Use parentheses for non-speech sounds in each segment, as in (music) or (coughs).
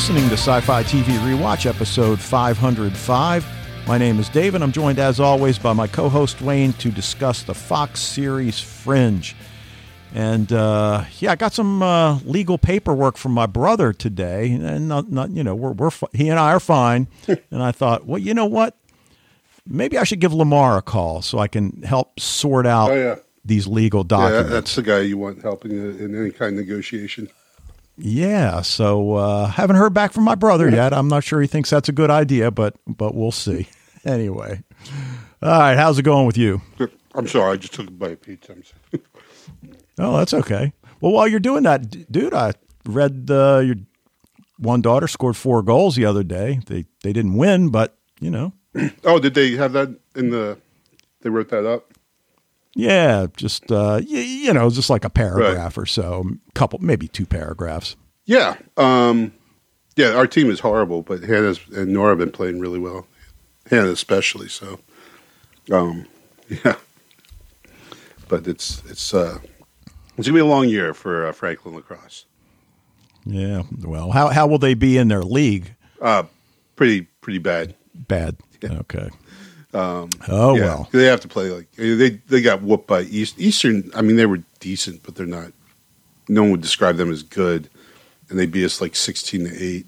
listening to Sci Fi TV Rewatch, episode 505. My name is David. I'm joined, as always, by my co host Wayne to discuss the Fox series Fringe. And uh, yeah, I got some uh, legal paperwork from my brother today, and not, not you know, we're, we're he and I are fine. (laughs) and I thought, well, you know what? Maybe I should give Lamar a call so I can help sort out Oh, yeah. these legal documents. Yeah, that's the guy you want helping in any kind of negotiation. Yeah, so uh, haven't heard back from my brother yet. I'm not sure he thinks that's a good idea, but but we'll see. (laughs) Anyway, all right, how's it going with you? I'm sorry, I just took a bite of pizza. (laughs) Oh, that's okay. Well, while you're doing that, d- dude, I read uh, your one daughter scored four goals the other day. They they didn't win, but you know, (clears throat) oh, did they have that in the? They wrote that up. Yeah, just uh, y- you know, just like a paragraph or so, couple maybe two paragraphs. Yeah, um, yeah. Our team is horrible, but Hannah's and Nora have been playing really well. Hannah especially. So, um, (laughs) yeah. But it's it's uh, it's gonna be a long year for uh, Franklin lacrosse. Yeah. Well, how how will they be in their league? Uh, pretty pretty bad. Bad. Yeah. Okay. Oh Yeah, well. they have to play like they they got whooped by East Eastern. I mean, they were decent, but they're not. No one would describe them as good, and they beat us like sixteen to eight.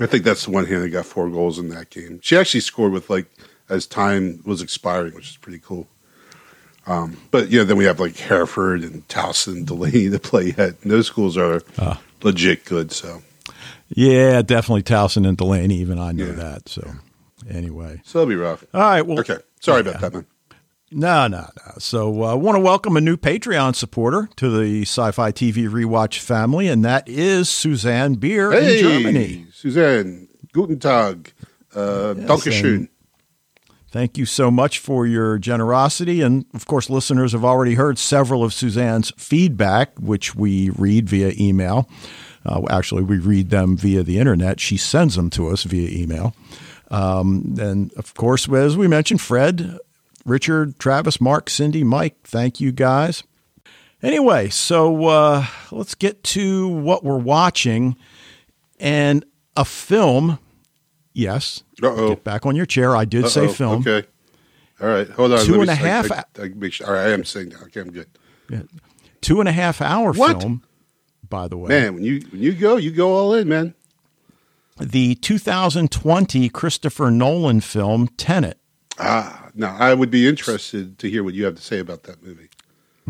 I think that's the one hand that got four goals in that game. She actually scored with like as time was expiring, which is pretty cool. Um, but yeah, then we have like Hereford and Towson and Dulaney to play yet. And those schools are Ah. legit good. So Yeah, definitely Towson and Dulaney. Even I know Yeah. that. So anyway, so that'll be rough. all right. Well, Okay, sorry about that, man. No, no, no. So I uh, want to welcome a new Patreon supporter to the Sci-Fi TV Rewatch family, and that is Suzanne Beer Hey, in Germany. Suzanne, guten Tag, uh, Dankeschön. and- Thank you so much for your generosity. And of course, listeners have already heard several of Suzanne's feedback, which we read via email. Uh, actually, we read them via the internet. She sends them to us via email. Um, and of course, as we mentioned, Fred, Richard, Travis, Mark, Cindy, Mike, thank you guys. Anyway, so uh, let's get to what we're watching. And a film, yes. Uh-oh. Get back on your chair. I did say Uh-oh. film. Okay. All right. Hold on. Two and a s- I- half I, I, make sure. All right. I am saying now. Okay. I'm good. Two and a half hour What? film, by the way. Man, when you when you go, you go all in, man. The 2020 Christopher Nolan film, Tenet. Ah, now I would be interested to hear what you have to say about that movie.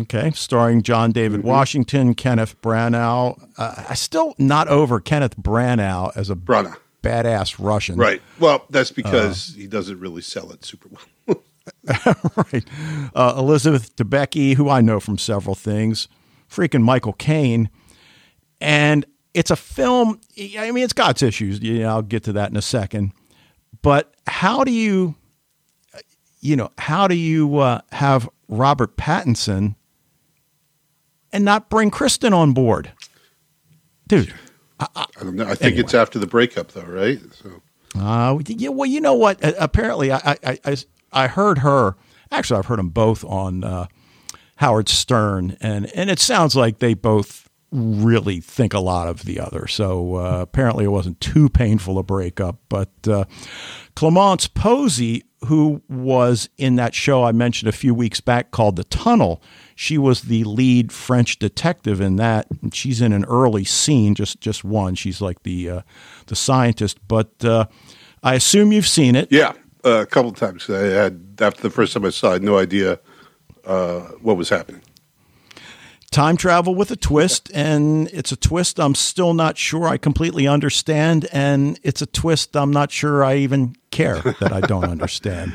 Okay, starring John David Mm-hmm. Washington, Kenneth Branagh. Uh, I still not over Kenneth Branagh as a Brana. badass Russian. Right. Well, that's because he doesn't really sell it super well. (laughs) (laughs) right. Uh, Elizabeth Debicki, who I know from several things, freaking Michael Caine, and it's a film. I mean, it's got its issues. You know, I'll get to that in a second. But how do you, you know, how do you uh, have Robert Pattinson and not bring Kristen on board, dude? I don't know. I think it's after the breakup, though, right? So Uh, yeah, well, you know what? Uh, apparently, I, I, I, I heard her. Actually, I've heard them both on uh, Howard Stern, and and it sounds like they both really think a lot of the other. So uh, apparently, it wasn't too painful a breakup. But uh, Clémence Poésy, who was in that show I mentioned a few weeks back called The Tunnel, she was the lead French detective in that. And she's in an early scene, just just one. She's like the uh, the scientist, but uh, I assume you've seen it. yeah, a couple of times I had after the first time I saw, it, I had no idea uh, what was happening. Time travel with a twist, and it's a twist I'm still not sure I completely understand, and it's a twist I'm not sure I even care that I don't (laughs) understand.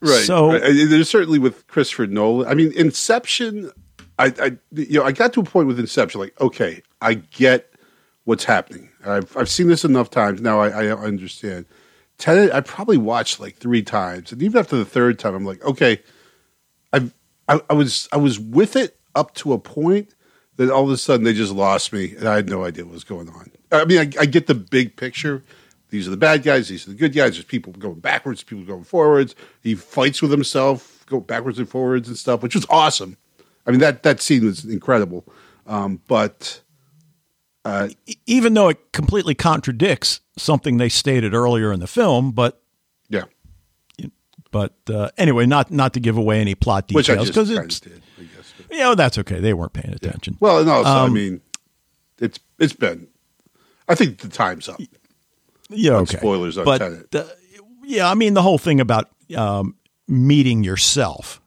Right. So- right. There's certainly with Christopher Nolan. I mean, Inception. I, I, you know, I got to a point with Inception, like, okay, I get what's happening. I've, I've seen this enough times now. I, I understand. Tenet, I probably watched like three times, and even after the third time, I'm like, okay, I've, I, I was, I was with it up to a point that all of a sudden they just lost me, and I had no idea what was going on. I mean, I, I get the big picture. These are the bad guys. These are the good guys. There's people going backwards, people going forwards. He fights with himself, go backwards and forwards and stuff, which was awesome. I mean, that that scene was incredible. Um, but Uh, even though it completely contradicts something they stated earlier in the film, but yeah, but uh, anyway, not not to give away any plot details because it's did. I you know that's okay. They weren't paying attention. Well, and also, I Um, mean, it's it's been. I think the time's up. yeah, okay. spoilers on but Tenet. uh, yeah, I mean the whole thing about um, meeting yourself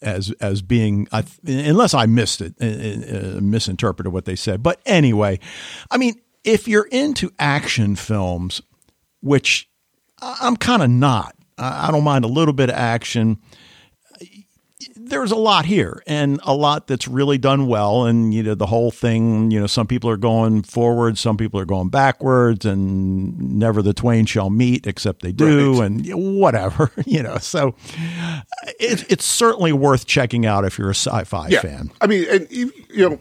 as as being, I, unless I missed it, uh, uh, misinterpreted what they said. But anyway, I mean, if you're into action films, which I- I'm kind of not, I I don't mind a little bit of action. There's a lot here and a lot that's really done well. And, you know, the whole thing, you know, some people are going forward, some people are going backwards, and never the twain shall meet, except they do, Right. and whatever, (laughs) you know. So uh, it, it's certainly worth checking out if you're a sci fi yeah. fan. I mean, and you know,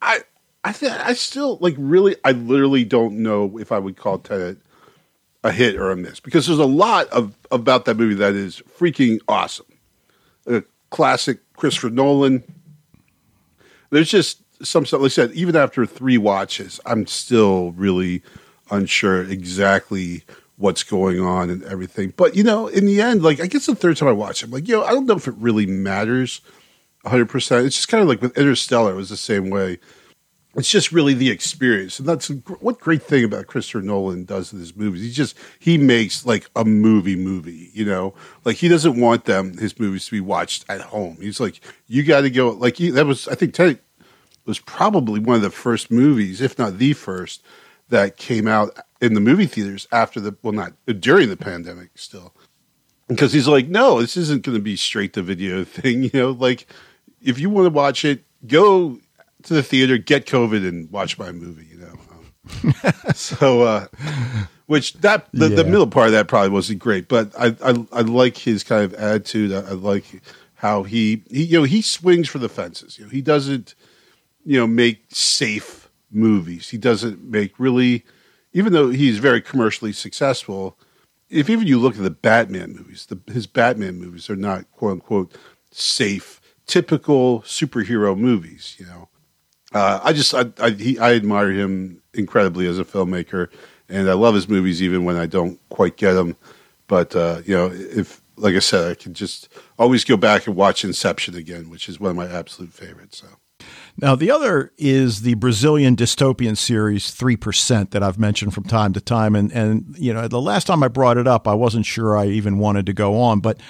I I think I still like really. I literally don't know if I would call Tenet a hit or a miss because there's a lot of about that movie that is freaking awesome. Classic Christopher Nolan. There's just some stuff. Like I said, even after three watches, I'm still really unsure exactly what's going on and everything. But you know, in the end, like I guess the third time I watched it, I'm like, know, I don't know if it really matters 100. percent It's just kind of like with Interstellar, it was the same way. It's just really the experience, and that's what great thing about Christopher Nolan does in his movies. He just he makes like a movie movie, you know. Like he doesn't want them his movies to be watched at home. He's like, you got to go. Like he, that was, I think, Tenet was probably one of the first movies, if not the first, that came out in the movie theaters after the well, not during the pandemic, still. Because he's like, no, this isn't going to be straight to video thing. (laughs) You know, like if you want to watch it, go to the theater, get COVID, and watch my movie. You know. Um, (laughs) so, uh, which that the, the middle part of that probably wasn't great, but I, I I like his kind of attitude. I, I like how he, he you know he swings for the fences. You know, he doesn't you know make safe movies. He doesn't make really, even though he's very commercially successful. If even you look at the Batman movies, the, his Batman movies are not quote unquote safe, typical superhero movies. You know, uh, I just I I, he, I admire him incredibly as a filmmaker, and I love his movies even when I don't quite get them. But uh, you know, if like I said, I can just always go back and watch Inception again, which is one of my absolute favorites. So. Now, the other is the Brazilian dystopian series 3% that I've mentioned from time to time. And, and, you know, the last time I brought it up, I wasn't sure I even wanted to go on, but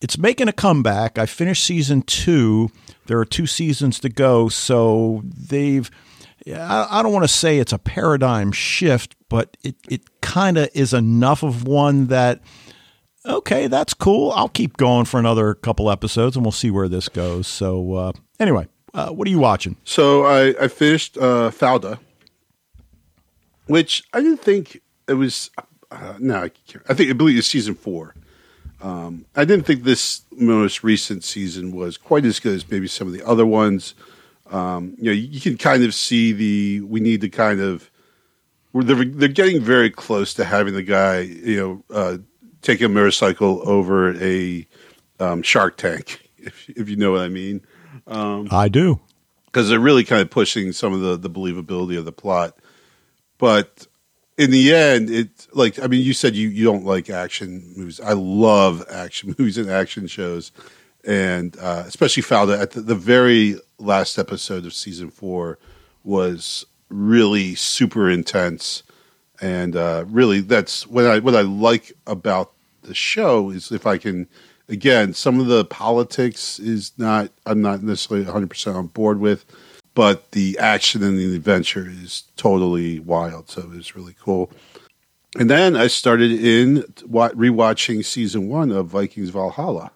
it's making a comeback. I finished season two. There are two seasons to go. So they've, I don't want to say it's a paradigm shift, but it, it kind of is enough of one that, okay, that's cool. I'll keep going for another couple episodes and we'll see where this goes. So, uh, anyway, uh, what are you watching? So I, I finished uh, Fauda, which I didn't think it was. Uh, no, I, I think I believe it's season four. Um, I didn't think this most recent season was quite as good as maybe some of the other ones. Um, you know, you, you can kind of see the we need to kind of we're- they're they're getting very close to having the guy you know uh, take a motorcycle over a um, Shark Tank, (laughs) if if you know what I mean I do. because they're really kind of pushing some of the the believability of the plot. But in the end, it like I mean, you said you you don't like action movies. I love action (laughs) movies and action shows, and uh, especially Fauda at the, the very last episode of season four was really super intense, and uh, really that's what I what I like about the show is if I can. Again, some of the politics is not. I'm not necessarily 100 percent on board with, but the action and the adventure is totally wild. So it was really cool. And then I started in rewatching season one of Vikings Valhalla.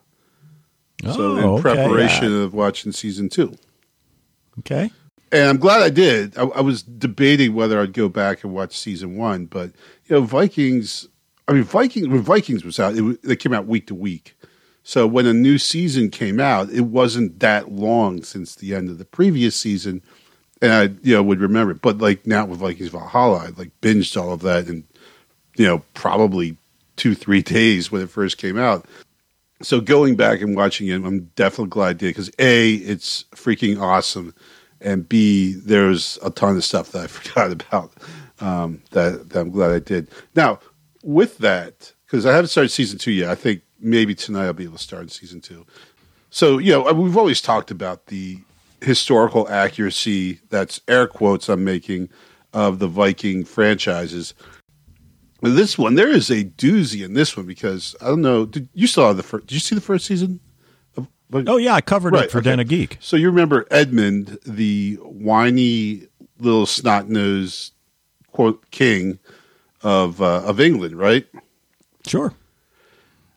so oh, in Oh, okay. preparation Yeah. of watching season two, Okay. and I'm glad I did. I, I was debating whether I'd go back and watch season one, but you know, Vikings. I mean, Vikings when Vikings was out, it, they came out week to week. So when a new season came out, it wasn't that long since the end of the previous season, and I you know would remember it. But like now with Vikings Valhalla, I like binged all of that in you know probably two three (laughs) days when it first came out. So going back and watching it, I'm definitely glad I did because a it's freaking awesome, and B, there's a ton of stuff that I (laughs) forgot about um, that, that I'm glad I did. Now, with that, because I haven't started season two yet, I think maybe tonight I'll be able to start in season two. So, you know, we've always talked about the historical accuracy, that's air quotes I'm making, of the Viking franchises. This one, there is a doozy in this one because I don't know. Did you saw the first? Did you see the first season? Of, oh yeah, I covered right, it for okay. Den of Geek. So you remember Edmund, the whiny little snot nosed quote king of uh, of England, right? Sure.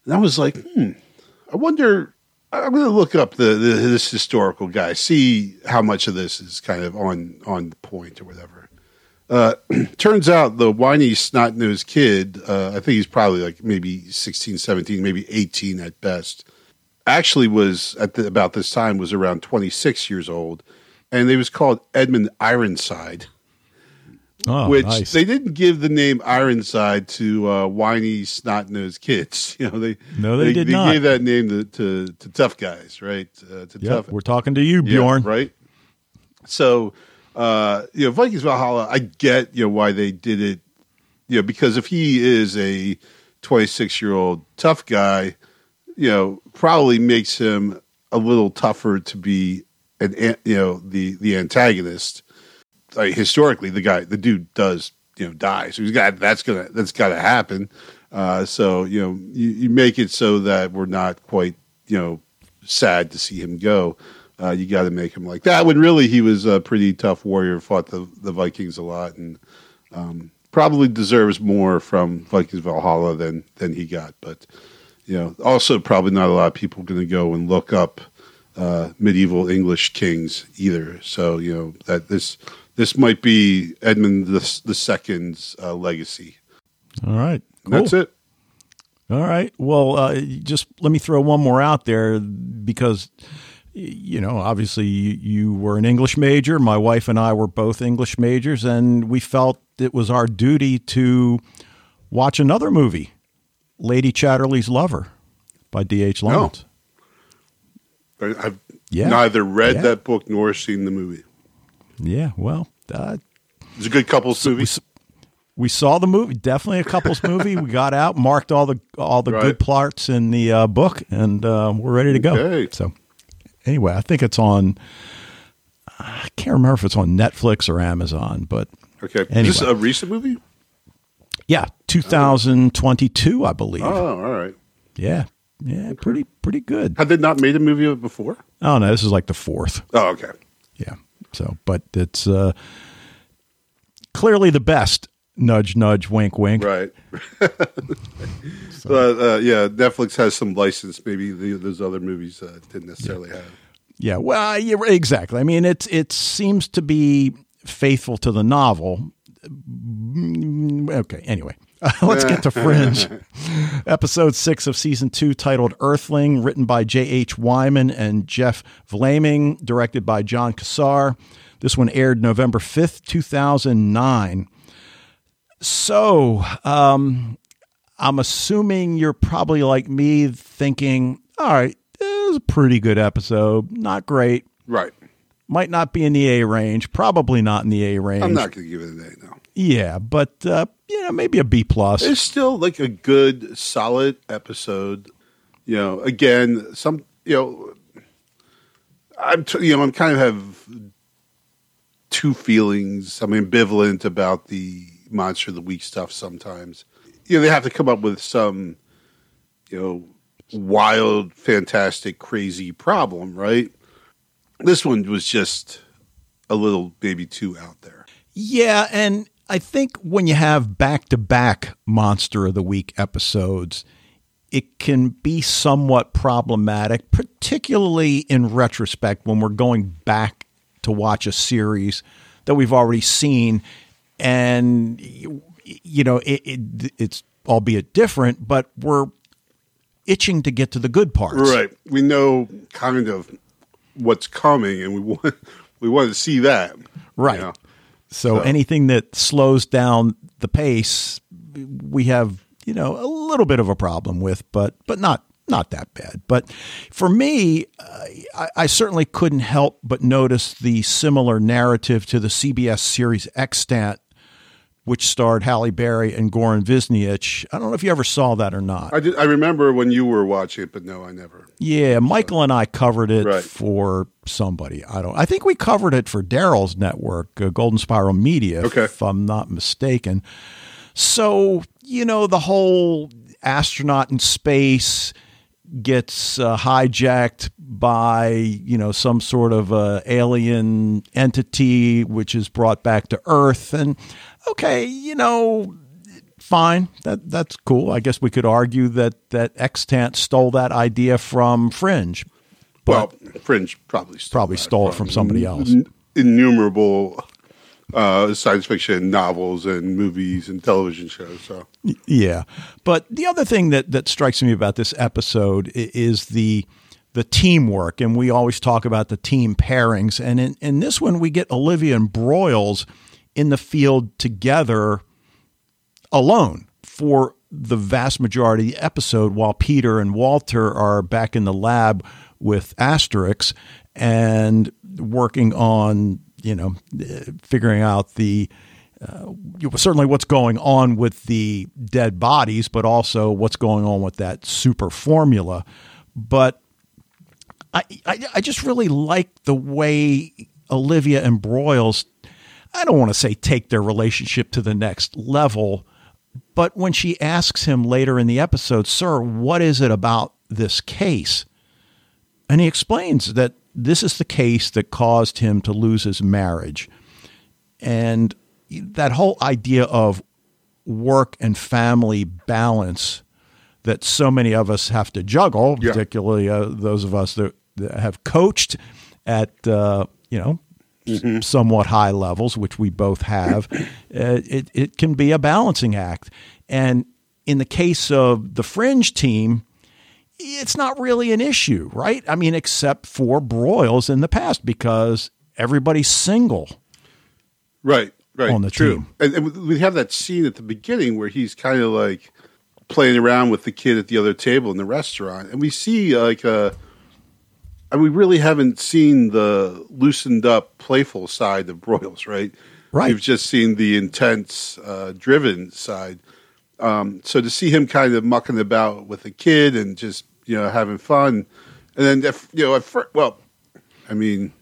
And I was like, hmm, I wonder. I'm going to look up the, the, this historical guy, see how much of this is kind of on on point or whatever. Uh, (clears throat) turns out the whiny snot nosed kid, uh, I think he's probably like maybe 16, 17, maybe 18 at best, actually was at the, about this time was around 26 years old. And he was called Edmund Ironside. Oh, which nice. they didn't give the name Ironside to uh, whiny snot nosed kids. (laughs) You know, they no, they, they did they not. gave that name to, to, to tough guys, right? Uh, to yep, tough. We're talking to you, Bjorn. Yeah, right? So uh, you know, Vikings Valhalla, I get, you know, why they did it, you know, because if he is a 26 year old tough guy, you know, probably makes him a little tougher to be an, you know, the, the antagonist. Like, historically, the guy, the dude does, you know, die. So he's got, that's gonna, that's gotta happen. Uh, so, you know, you, you make it so that we're not quite, you know, sad to see him go. Uh, you got to make him like that. When really he was a pretty tough warrior, fought the, the Vikings a lot, and um, probably deserves more from Vikings Valhalla than than he got. But you know, also probably not a lot of people going to go and look up uh, medieval English kings either. So you know that this this might be Edmund the, the Second's uh, legacy. All right, cool. that's it. All right. Well, uh, just let me throw one more out there because you know, obviously you, were an English major. My wife and I were both English majors, and we felt it was our duty to watch another movie, Lady Chatterley's Lover by D.H. Lawrence. No. I've yeah. neither read yeah. that book nor seen the movie. Yeah, well, uh, it's a good couples movie. We, we, saw the movie, definitely a couples movie. We got out, marked all the all the right. good parts in the uh, book, and uh, we're ready to go. Okay. So anyway, I think it's on. I can't remember if it's on Netflix or Amazon, but okay. Anyway. Is this a recent movie? Yeah, 2022, I believe. Oh, all right. Yeah, yeah, pretty pretty good. Had they not made a movie before? Oh no, this is like the fourth. Oh, okay. Yeah. So, but it's uh, clearly the best. Nudge, nudge, wink, wink. Right. (laughs) so. uh, uh, yeah, Netflix has some license. Maybe the, those other movies uh, didn't necessarily yeah. have. Yeah. Well, yeah, exactly. I mean, it's it seems to be faithful to the novel. Okay. Anyway, (laughs) let's get to Fringe. (laughs) Episode six of season two, titled Earthling, written by J.H. Wyman and Jeff Vlaming, directed by John Cassar. This one aired November 5th, 2009. So, um, I'm assuming you're probably like me thinking, all right, it was a pretty good episode. Not great. Right. Might not be in the A range. Probably not in the A range. I'm not going to give it an A, no. Yeah, but, uh, you know, maybe a B plus. It's still like a good, solid episode. You know, again, some, you know, I'm, t- you know, I'm kind of have two feelings. I'm ambivalent about the monster of the week stuff sometimes. You know, they have to come up with some, you know, wild, fantastic, crazy problem, right? This one was just a little maybe too out there. Yeah, and I think when you have back to back Monster of the Week episodes, it can be somewhat problematic, particularly in retrospect when we're going back to watch a series that we've already seen and you know it, it, it's albeit different, but we're itching to get to the good parts. Right. We know kind of what's coming, and we (laughs) want we want to see that. Right. You know? so, so anything that slows down the pace, we have you know a little bit of a problem with, but but not not that bad. But for me, uh, I, I, certainly couldn't help but notice the similar narrative to the CBS series Extant, which starred Halle Berry and Goran Visnjic. I don't know if you ever saw that or not. I, did, I remember when you were watching it, but no, I never. Yeah, Michael and I covered it right. for somebody. I don't. I think we covered it for Daryl's network, uh, Golden Spiral Media, okay. if I'm not mistaken. So you know the whole astronaut in space gets uh, hijacked by you know some sort of uh, alien entity which is brought back to earth and okay you know fine that that's cool. I guess we could argue that that extant stole that idea from fringe well fringe probably stole probably stole it from, from somebody else. innumerable uh, science fiction novels and movies and television shows. So. Yeah, but the other thing that that strikes me about this episode is the the teamwork, and we always talk about the team pairings, and in, in this one we get Olivia and Broyles in the field together alone for the vast majority of the episode, while Peter and Walter are back in the lab with Asterix and working on you know, figuring out the uh, certainly what's going on with the dead bodies, but also what's going on with that super formula. But I, I, I just really like the way Olivia and Broyles, I don't want to say take their relationship to the next level, but when she asks him later in the episode, Sir, what is it about this case? And he explains that this is the case that caused him to lose his marriage. And that whole idea of work and family balance that so many of us have to juggle, yeah. particularly uh, those of us that, that have coached at, uh, you know, mm-hmm. somewhat high levels, which we both have, (coughs) uh, it, it can be a balancing act. And in the case of the fringe team, it's not really an issue, right? I mean, except for Broyles in the past because everybody's single. Right, right. On the True. team. And, and we have that scene at the beginning where he's kind of like playing around with the kid at the other table in the restaurant. And we see like a. Uh, and we really haven't seen the loosened up, playful side of Broyles, right? Right. We've just seen the intense, uh, driven side. Um, so to see him kind of mucking about with a kid and just you know having fun, and then if, you know, at first, well, I mean,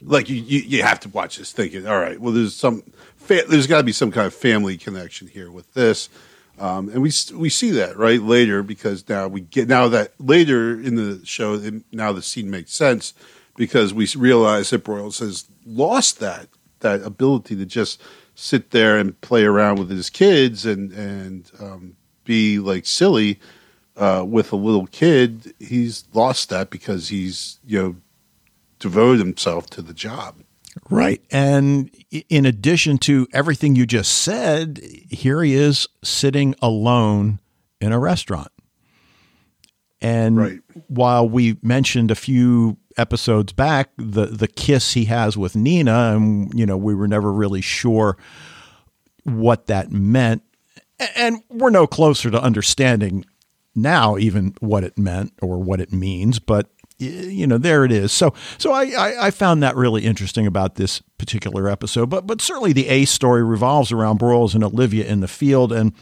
like you, you, you have to watch this thinking, all right, well, there's some, fa- there's got to be some kind of family connection here with this, um, and we we see that right later because now we get now that later in the show now the scene makes sense because we realize that Broyles has lost that that ability to just sit there and play around with his kids and and um, be like silly uh, with a little kid, he's lost that because he's you know devoted himself to the job. Right. And in addition to everything you just said, here he is sitting alone in a restaurant. And right. while we mentioned a few episodes back the the kiss he has with Nina and you know we were never really sure what that meant and we're no closer to understanding now even what it meant or what it means but you know there it is so so I, I, I found that really interesting about this particular episode but but certainly the a story revolves around Broyles and Olivia in the field and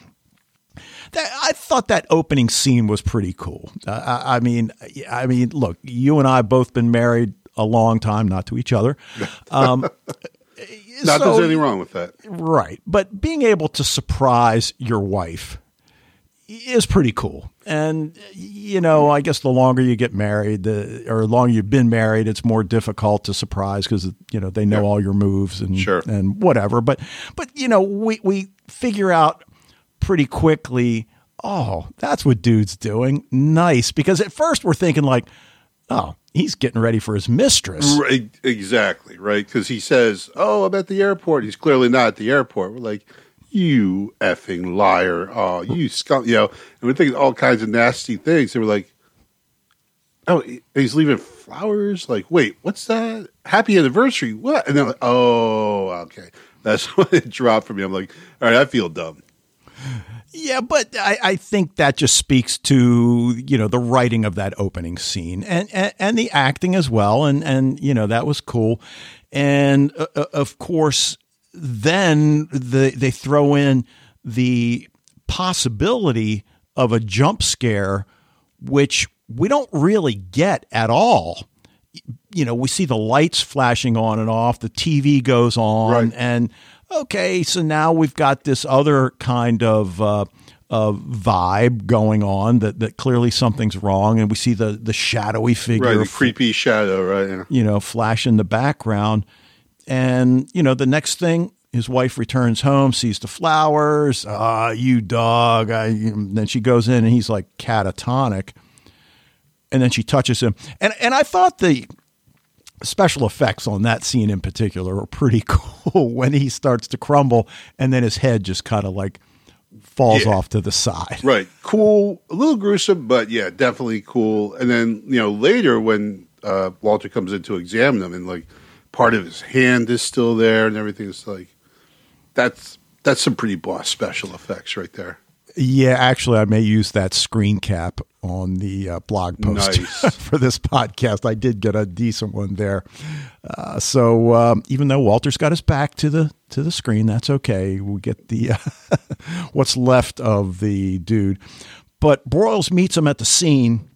that, I thought that opening scene was pretty cool. Uh, I, I, mean, I mean, look, you and I have both been married a long time, not to each other. (laughs) Um, not so, there's anything wrong with that, right? But being able to surprise your wife is pretty cool. And you know, I guess the longer you get married, the or longer you've been married, it's more difficult to surprise because you know they know yeah. all your moves and sure. and whatever. But but you know, we we figure out pretty quickly, oh, that's what dude's doing. Nice. Because at first we're thinking, like, oh, he's getting ready for his mistress. Right, exactly, right? Because he says, oh, I'm at the airport. He's clearly not at the airport. We're like, you effing liar. Oh, you scum. You know, and we're thinking all kinds of nasty things. And we're like, oh, he's leaving flowers? Like, wait, what's that? Happy anniversary. What? And then, like, oh, okay. That's (laughs) what it dropped for me. I'm like, all right, I feel dumb. Yeah, but I, I think that just speaks to you know the writing of that opening scene and and, and the acting as well, and and you know that was cool, and uh, uh of course then the, they throw in the possibility of a jump scare, which we don't really get at all. You know, we see the lights flashing on and off, the TV goes on, Right. and okay, so now we've got this other kind of uh, of vibe going on that that clearly something's wrong, and we see the the shadowy figure, Right, the creepy shadow, right? Yeah. you know, flash in the background, and you know, the next thing. His wife returns home, sees the flowers. Ah, you dog! I, then she goes in, and he's like catatonic. And then she touches him, and and I thought the special effects on that scene in particular were pretty (laughs) cool when he starts to crumble and then his head just kind of like falls Yeah. off to the side. Right. Cool. A little gruesome, but yeah, definitely cool. And then, you know, later when uh, Walter comes in to examine him and like part of his hand is still there and everything, it's like, that's, that's some pretty boss special effects right there. Yeah, actually, I may use that screen cap on the uh, blog post (laughs) Nice. for this podcast. I did get a decent one there. Uh, so um, even though Walter's got his back to the to the screen, that's okay. We get the uh, (laughs) what's left of the dude. But Broyles meets him at the scene.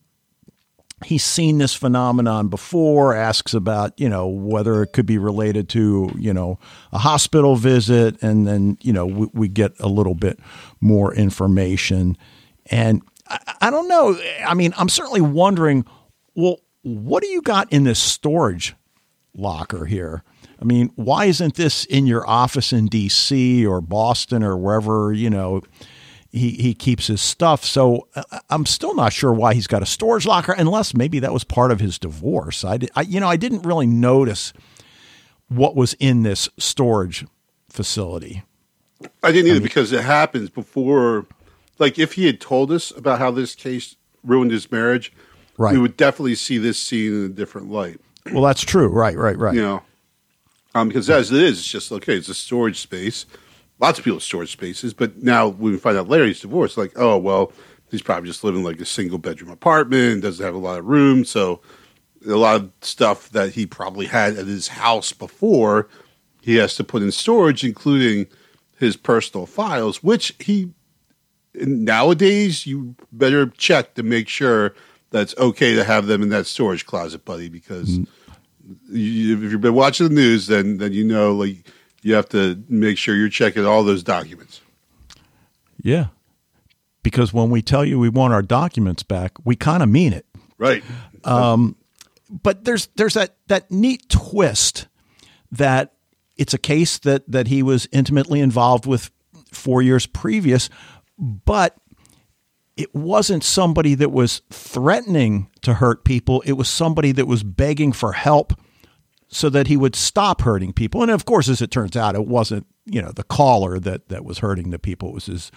He's seen this phenomenon before. Asks about you know whether it could be related to you know a hospital visit, and then you know we, we get a little bit more information. And I, I don't know. I mean, I'm certainly wondering. Well, what do you got in this storage locker here? I mean, why isn't this in your office in D.C. or Boston or wherever you know he he keeps his stuff? So uh, I'm still not sure why he's got a storage locker, unless maybe that was part of his divorce. I, I you know I didn't really notice what was in this storage facility. I didn't either because it happens before, like if he had told us about how this case ruined his marriage, Right. we would definitely see this scene in a different light. Well, that's true. Right, right, right. you know, um, because as it is, it's just okay. It's a storage space. Lots of people storage spaces, but now when we find out Larry's divorced, like, oh well, he's probably just living like a single bedroom apartment, doesn't have a lot of room, so a lot of stuff that he probably had at his house before he has to put in storage, including his personal files, which he nowadays you better check to make sure that's okay to have them in that storage closet, buddy, because mm. you, if you've been watching the news, then then you know like you have to make sure you're checking all those documents. Yeah. Because when we tell you we want our documents back, we kind of mean it. Right. Um, but there's there's that that neat twist that it's a case that that he was intimately involved with 4 years previous, but it wasn't somebody that was threatening to hurt people, it was somebody that was begging for help so that he would stop hurting people. And of course, as it turns out, it wasn't, you know, the caller that that was hurting the people, it was his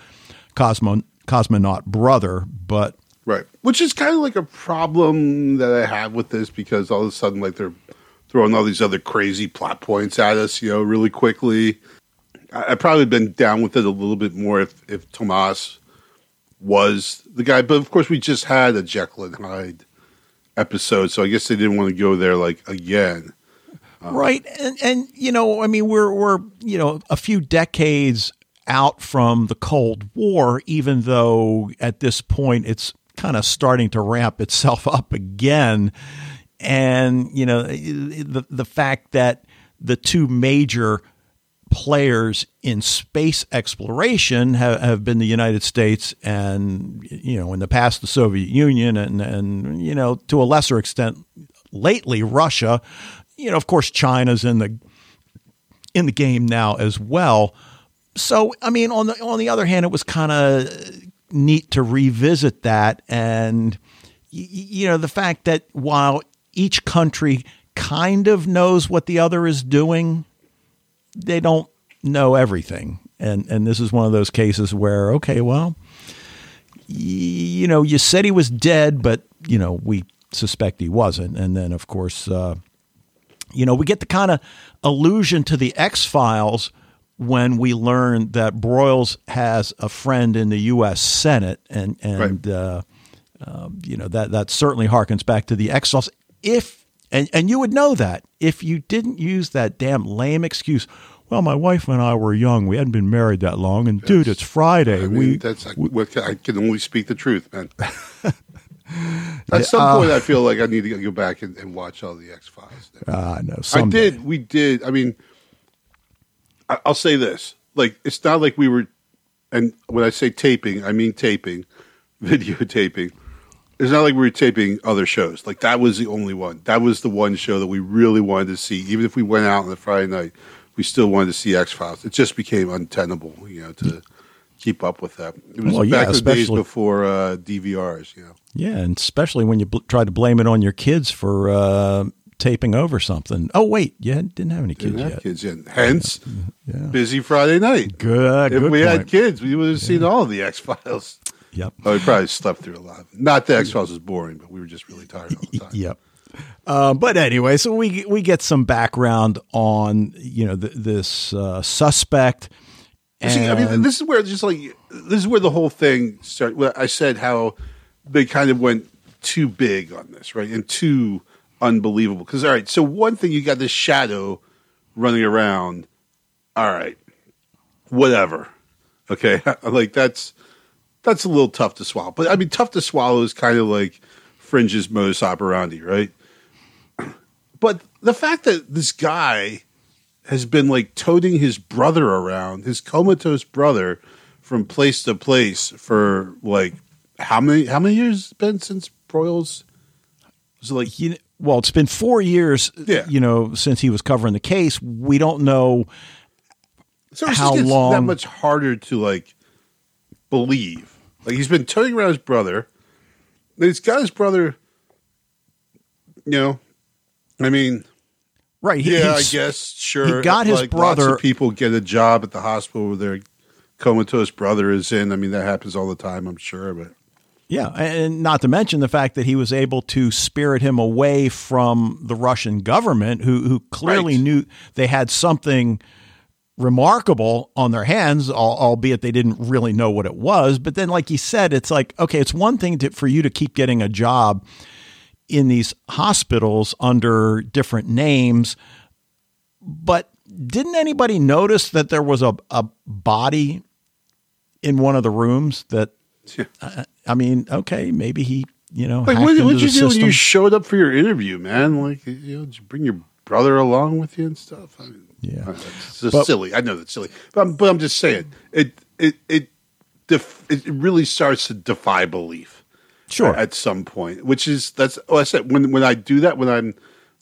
cosmo, cosmonaut brother, but Right. Which is kind of like a problem that I have with this because all of a sudden, like, they're throwing all these other crazy plot points at us, you know, really quickly. I, I'd probably been down with it a little bit more if, if Tomas was the guy. But of course, we just had a Jekyll and Hyde episode, so I guess they didn't want to go there, like, again. Right. And and you know, I mean we're we're, you know, a few decades out from the Cold War even though at this point it's kind of starting to ramp itself (laughs) up again and you know the the fact that the two major players in space exploration have, have been the United States and you know in the past the Soviet Union and and you know to a lesser extent lately Russia you know of course China's in the in the game now as well so I mean on the on the other hand it was kind of neat to revisit that and you know the fact that while each country kind of knows what the other is doing they don't know everything. And and this is one of those cases where okay, well, you know, you said he was dead, but you know, we suspect he wasn't. And then of course, uh, you know, we get the kind of allusion to the X Files when we learn that Broyles has a friend in the U.S. Senate, and and Right. uh, um, you know that that certainly harkens back to the X Files. If and and you would know that if you didn't use that damn lame excuse. Well, my wife and I were young. We hadn't been married that long, and dude, it's Friday. I mean, we that's I, what- I can only speak the truth, man. (laughs) (laughs) At some uh, point, I feel like I need to go back and, and watch all the X Files. uh, no, I did. We did. I mean, I, I'll say this: like, it's not like we were. And when I say taping, I mean taping, (laughs) videotaping. It's not like we were taping other shows. Like that was the only one. That was the one show that we really wanted to see. Even if we went out on the Friday night, we still wanted to see X Files. It just became untenable, you know, to keep up with that. It was Well, yeah, back in the days before uh, DVRs. You know, Yeah, and especially when you bl- try to blame it on your kids for uh, taping over something. Oh wait, you didn't have any kids didn't have yet. kids in. Hence, Yeah. busy Friday night. Good. if good we had kids, we would have seen all of the X Files. Yep. Oh, we probably slept through a lot. Not that X Files was boring, but we were just really tired all the time. Yep. Uh, but anyway, so we we get some background on you know th- this uh, suspect. And See, I mean, this is where just like this is where the whole thing started. Well, I said how they kind of went too big on this, right, and too unbelievable. Because all right, so one thing you got this shadow running around. All right, whatever. Okay, (laughs) like that's that's a little tough to swallow. But I mean, tough to swallow is kind of like Fringe's modus operandi, right? (clears throat) But the fact that this guy has been like toting his brother around, his comatose brother, from place to place for like how many how many years has it's been since Broyles? Was like know, well, it's been four years. Yeah. You know, since he was covering the case, we don't know. so it how just gets that long- much harder to like believe? Like he's been toting around his brother. And he's got his brother. You know, I mean, Right. he- yeah, I guess sure. he got his like, Lots brother- of people get a job at the hospital where their comatose brother is in. I mean, that happens all the time. I'm sure, but Yeah, and not to mention the fact that he was able to spirit him away from the Russian government, who who clearly Right. knew they had something remarkable on their hands, albeit they didn't really know what it was. But then, like you said, it's like okay, it's one thing to, for you to keep getting a job in these hospitals under different names, but didn't anybody notice that there was a, a body in one of the rooms that I, uh, I mean, okay, maybe he, you know, Like, what did you do when you showed up for your interview, man? Like, you know, did you bring your brother along with you and stuff? I mean, Yeah. it's just But- silly. I know that's silly, but I'm, but I'm just saying it. It it def, it really starts to defy belief. Sure. At some point, which is that's. Oh, I said when when I do that when I'm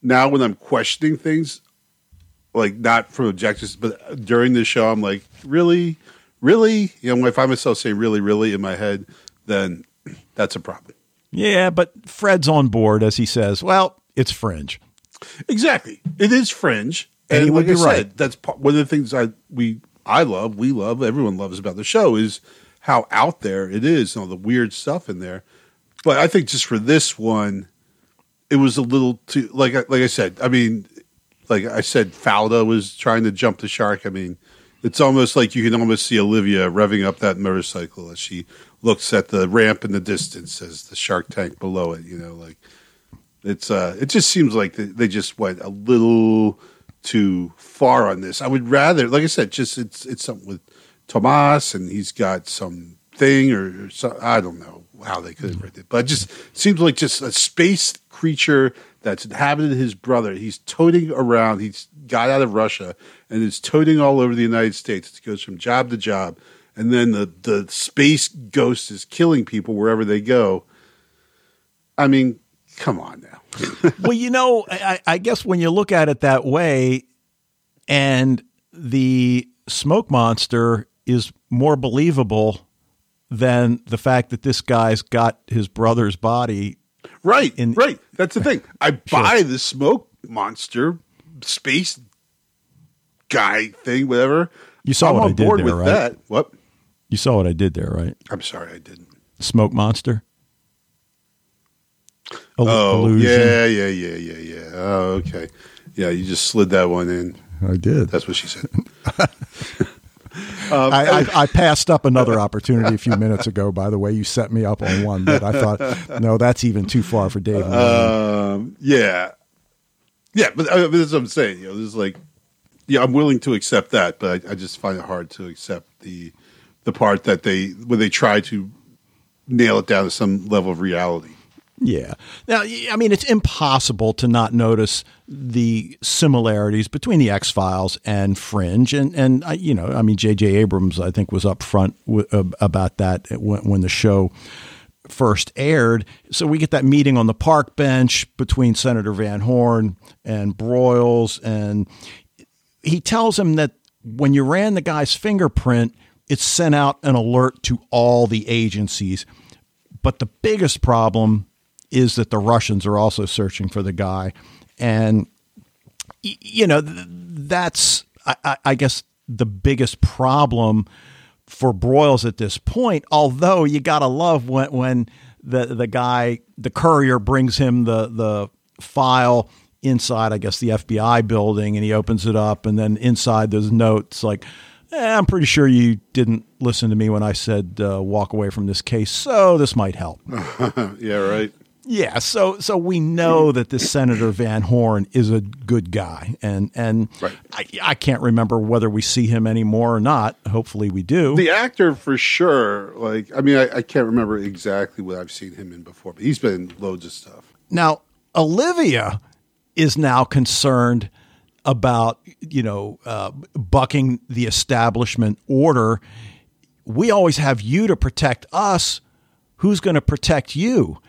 now when I'm questioning things, like not from objectives, but during the show, I'm like, really, really. You know, when I find myself saying really, really in my head, then that's a problem. yeah, but Fred's on board as he says, "Well, it's fringe." Exactly. It is fringe, And and, he would like I be said, right. that's part, one of the things I we I love, we love, everyone loves about the show is how out there it is, and all the weird stuff in there. But I think just for this one, it was a little too like like I said. I mean, like I said, Fauda was trying to jump the shark. I mean, it's almost like you can almost see Olivia revving up that motorcycle as she looks at the ramp in the distance as the shark tank below it. You know, like it's uh, it just seems like they, just went a little too far on this. I would rather, like I said, just it's it's something with Tomas and he's got some thing or, or so, I don't know how they could have written it, but it just seems like just a space creature that's inhabited his brother. He's toting around. He's got out of Russia and is toting all over the United States. It goes from job to job, and then the the space ghost is killing people wherever they go. I mean, come on now. (laughs) well, you know, I, I guess when you look at it that way, and the smoke monster is more believable than the fact that this guy's got his brother's body. Right, In- right. That's the thing. I (laughs) buy the smoke monster space guy thing, whatever. You saw I'm what on I did board there, with right? that. What? You saw what I did there, right? I'm sorry, I didn't. Smoke monster. Ill- Oh, illusion. yeah, yeah, yeah, yeah, yeah. Oh, okay. Yeah, you just slid that one in. I did. That's what she said. (laughs) I, I, I, passed up another opportunity a few minutes ago. By the way, you set me up on one that I thought, no, that's even too far for Dave. Um, yeah, yeah, but, uh, but that's what I'm saying. You know, this is like, yeah, I'm willing to accept that, but I, I just find it hard to accept the the part that they when they try to nail it down to some level of reality. Yeah. Now, I mean, it's impossible to not notice the similarities between the X Files and Fringe, and and you know, I mean, J.J. Abrams, I think, was up front w- about that when, when the show first aired. So we get that meeting on the park bench between Senator Van Horn and Broyles, and he tells him that when you ran the guy's fingerprint, it sent out an alert to all the agencies. But the biggest problem is that the Russians are also searching for the guy. And, you know, that's, I, I guess, the biggest problem for Broyles at this point. Although you got to love when, when the, the guy, the courier brings him the, the file inside, I guess, the FBI building and he opens it up. And then inside there's notes like, eh, I'm pretty sure you didn't listen to me when I said uh, walk away from this case, so this might help. (laughs) yeah, right. Yeah, so so we know that this Senator Van Horn is a good guy, and and right. I, I can't remember whether we see him anymore or not. Hopefully, we do. The actor for sure. Like, I mean, I, I can't remember exactly what I've seen him in before, but he's been in loads of stuff. Now, Olivia is now concerned about you know uh, bucking the establishment order. We always have you to protect us. Who's going to protect you?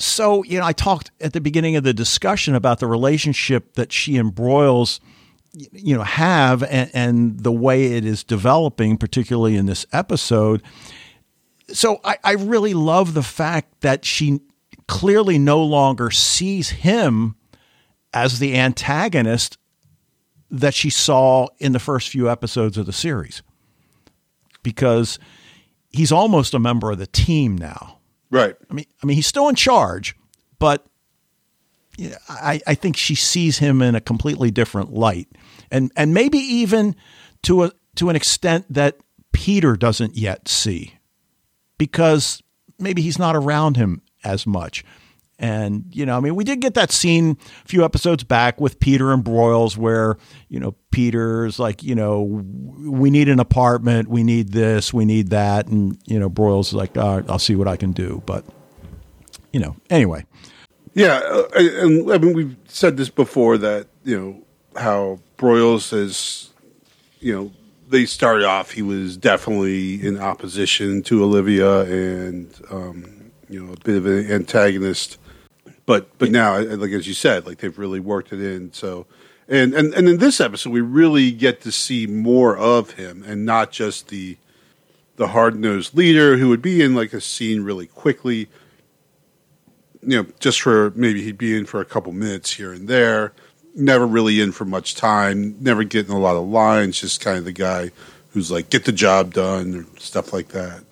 So, you know, I talked at the beginning of the discussion about the relationship that she and Broyles, you know, have and, and the way it is developing, particularly in this episode. So I, I really love the fact that she clearly no longer sees him as the antagonist that she saw in the first few episodes of the series because he's almost a member of the team now. Right. I mean, I mean, he's still in charge, but I, I think she sees him in a completely different light, and and maybe even to a to an extent that Peter doesn't yet see, because maybe he's not around him as much. And, you know, I mean, we did get that scene a few episodes back with Peter and Broyles where, you know, Peter's like, you know, we need an apartment, we need this, we need that. And, you know, Broyles is like, I'll see what I can do. But, you know, anyway. Yeah. Uh, and I mean, we've said this before that, you know, how Broyles is, you know, they started off, he was definitely in opposition to Olivia and, um, you know, a bit of an antagonist but but now, like as you said, like they've really worked it in. So, and and and in this episode, we really get to see more of him, and not just the the hard nosed leader who would be in like a scene really quickly. You know, just for maybe he'd be in for a couple minutes here and there. Never really in for much time. Never getting a lot of lines. Just kind of the guy who's like, get the job done or stuff like that.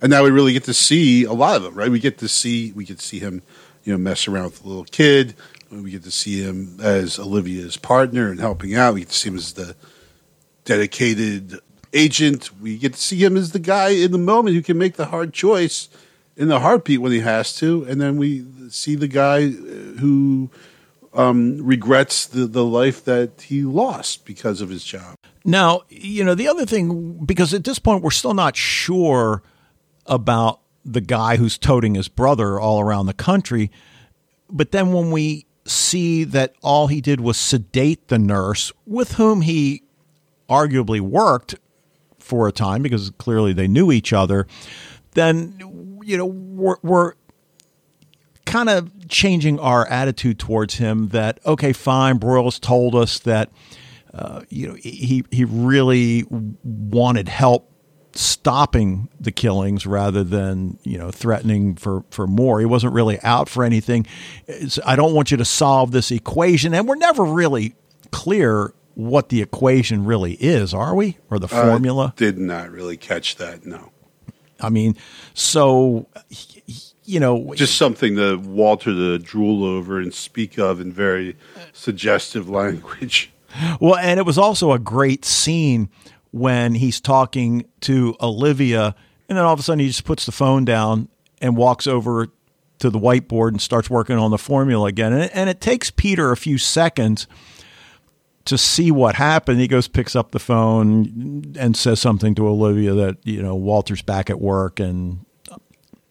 And now we really get to see a lot of them, right? We get to see we get to see him you know, mess around with the little kid. We get to see him as Olivia's partner and helping out. We get to see him as the dedicated agent. We get to see him as the guy in the moment who can make the hard choice in the heartbeat when he has to. And then we see the guy who um, regrets the, the life that he lost because of his job. Now, you know, the other thing, because at this point we're still not sure about the guy who's toting his brother all around the country. But then when we see that all he did was sedate the nurse with whom he arguably worked for a time because clearly they knew each other, then, you know, we're, we're kind of changing our attitude towards him that, okay, fine, Broyles told us that, uh, you know, he, he really wanted help stopping the killings rather than you know threatening for for more. He wasn't really out for anything. It's, I don't want you to solve this equation, and we're never really clear what the equation really is, are we? Or the formula? I did not really catch that. No. I mean, so you know, just something to Walter to drool over and speak of in very suggestive language. Well, and it was also a great scene when he's talking to Olivia, and then all of a sudden he just puts the phone down and walks over to the whiteboard and starts working on the formula again. And it, and it takes Peter a few seconds to see what happened. He goes, picks up the phone and says something to Olivia that, you know, Walter's back at work and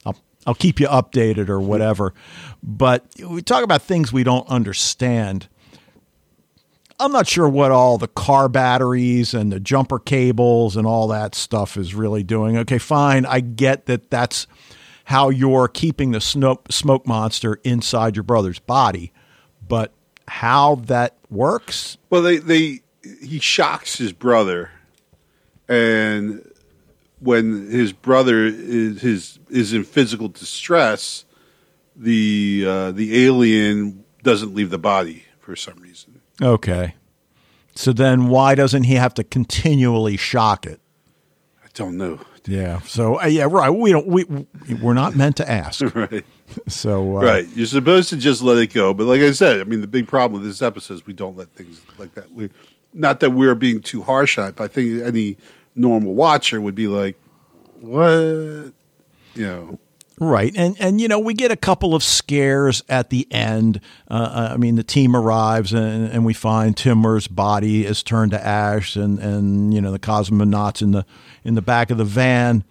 I'll, I'll keep you updated or whatever. But we talk about things we don't understand. I'm not sure what all the car batteries and the jumper cables and all that stuff is really doing. Okay, fine. I get that that's how you're keeping the smoke, monster inside your brother's body, but how that works? Well, they, they he shocks his brother, and when his brother is his is in physical distress, the uh, the alien doesn't leave the body for some reason. Okay. So then why doesn't he have to continually shock it? I don't know. Yeah. So uh, yeah, right. We don't. We we're not meant to ask. (laughs) right. So uh, right, you're supposed to just let it go. But like I said, I mean, the big problem with this episode is we don't let things like that. We, not that we're being too harsh on it, but I think any normal watcher would be like, "What?" You know. Right, and and you know we get a couple of scares at the end. Uh, I mean, the team arrives and, and we find Timmer's body is turned to ash, and, and you know the cosmonauts in the in the back of the van,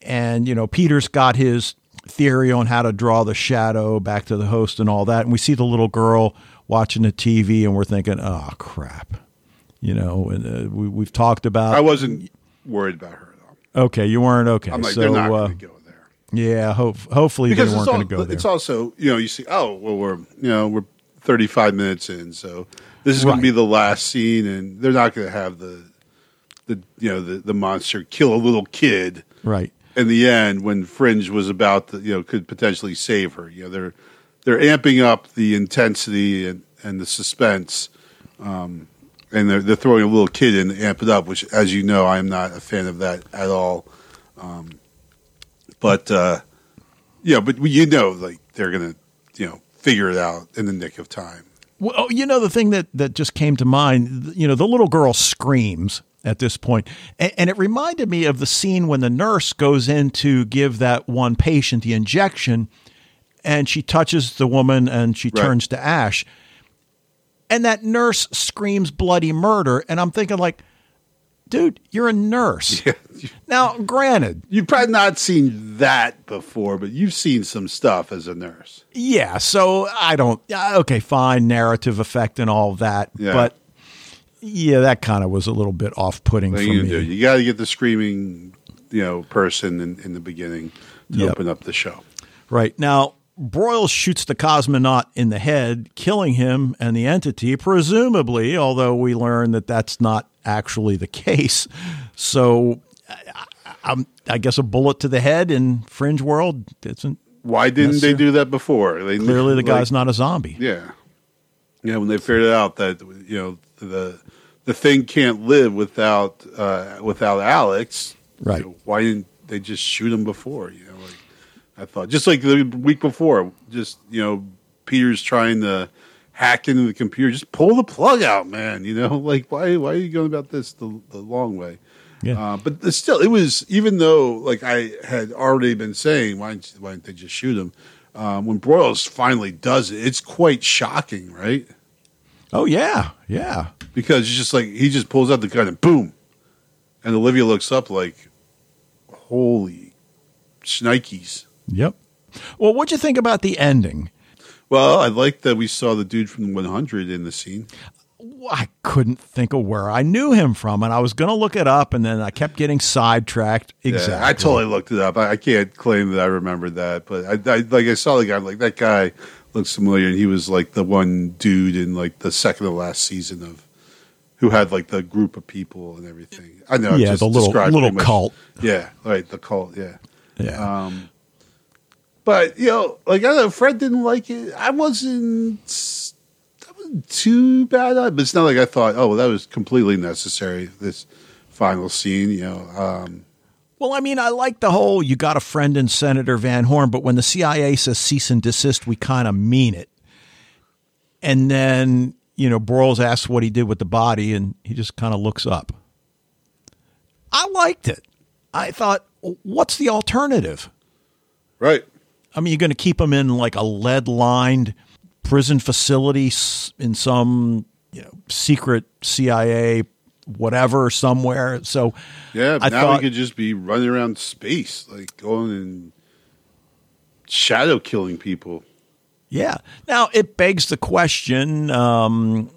and you know Peter's got his theory on how to draw the shadow back to the host and all that, and we see the little girl watching the TV, and we're thinking, oh crap, you know, and uh, we we've talked about. I wasn't worried about her though. Okay, you weren't okay. I'm like, so, they're not uh, going to go. Yeah, hope, hopefully because they weren't going to go there. it's also you know you see oh well we're you know we're 35 minutes in so this is going to be the last scene and they're not going to have the the you know the, the monster kill a little kid right. in the end when Fringe was about to you know could potentially save her you know they're they're amping up the intensity and, and the suspense um, and they're, they're throwing a little kid in to amp it up which as you know I'm not a fan of that at all um, but uh, yeah, but you know, like they're gonna, you know, figure it out in the nick of time. Well, oh, you know, the thing that, that just came to mind, you know, the little girl screams at this point, and, and it reminded me of the scene when the nurse goes in to give that one patient the injection, and she touches the woman and she Right. turns to ash, and that nurse screams bloody murder, and I'm thinking like, dude, you're a nurse. (laughs) Now, granted, You've probably not seen that before, but you've seen some stuff as a nurse. Yeah, so I don't. uh, Okay, fine, narrative effect and all that, Yeah. but yeah, that kind of was a little bit off-putting What for you me. do? You got to get the screaming, you know, person in, in the beginning to Yep. open up the show. Right now, Broyles shoots the cosmonaut in the head, killing him and the entity, presumably. Although we learn that that's not actually the (laughs) case. So, I, I'm, I guess a bullet to the head in Fringe World isn't Why didn't they do that before? They clearly the like- guy's not a zombie. Yeah, yeah. When they figured out that you know the the thing can't live without uh, without Alex, Right. you know, why didn't they just shoot him before? You know, like I thought, just like the week before, just you know, Peter's trying to hack into the computer. Just pull the plug out, man. You know, (laughs) like why why are you going about this the, the long way? Yeah. Uh, but still, it was even though like I had already been saying, why didn't, why didn't they just shoot him? Um, when Broyles finally does it, it's quite shocking, right? Oh yeah, yeah. Because it's just like he just pulls out the gun and boom, and Olivia looks up like, "Holy shnikes!" Yep. Well, what'd you think about the ending? Well, I like that we saw the dude from 100 in the scene. I couldn't think of where I knew him from, and I was going to look it up, and then I kept getting sidetracked. Exactly. Yeah, I totally looked it up. I, I can't claim that I remembered that, but I, I like I saw the guy. I'm like that guy looks familiar, and he was like the one dude in like the second to last season of who had like the group of people and everything. I know, Yeah, just the little little cult. Yeah, right, the cult. Yeah, Yeah. um, but you know, like I don't know, Fred didn't like it. I wasn't. That wasn't too bad, but it's not like I thought. Oh, well, that was completely necessary. This final scene, you know. Um, well, I mean, I like the whole "you got a friend in Senator Van Horn," but when the CIA says cease and desist, we kind of mean it. And then you know, Broyles asks what he did with the body, and he just kind of looks up. I liked it. I thought, what's the alternative? Right. I mean, you're going to keep them in like a lead lined prison facility in some you know secret CIA whatever somewhere. So yeah, I now thought, we could just be running around space, like going and shadow killing people. Yeah. Now it begs the question: um,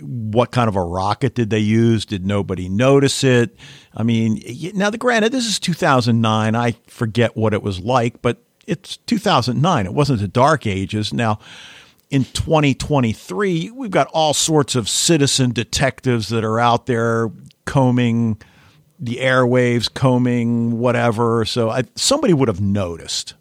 What kind of a rocket did they use? Did nobody notice it? I mean, now the granted, this is 2009. I forget what it was like, but it's 2009. It wasn't the dark ages. Now, in 2023, we've got all sorts of citizen detectives that are out there combing the airwaves, combing whatever. So I, somebody would have noticed.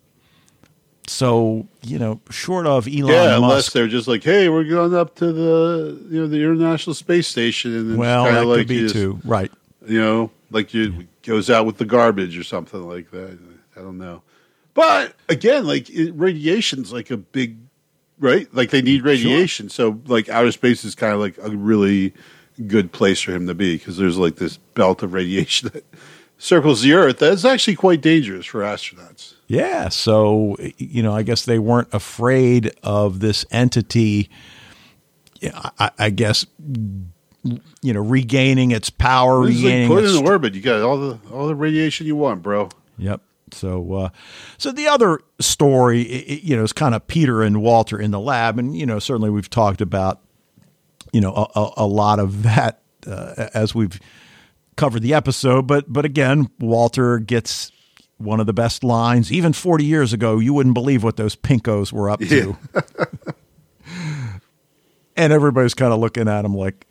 So you know, short of Elon yeah, Musk, unless they're just like, "Hey, we're going up to the you know the International Space Station," and then well, that like could be just, too right. You know, like you goes out with the garbage or something like that. I don't know. But again, like it, radiation's like a big, right? Like they need radiation. Sure. So like outer space is kind of like a really good place for him to be because there's like this belt of radiation that (laughs) circles the Earth. That's actually quite dangerous for astronauts. Yeah. So you know, I guess they weren't afraid of this entity. I, I guess you know regaining its power, regaining like put its it in orbit. You got all the all the radiation you want, bro. Yep. So, uh, so the other story, it, you know, is kind of Peter and Walter in the lab, and you know, certainly we've talked about, you know, a, a lot of that uh, as we've covered the episode. But, but again, Walter gets one of the best lines. Even forty years ago, you wouldn't believe what those pinkos were up to, (laughs) and everybody's kind of looking at him like,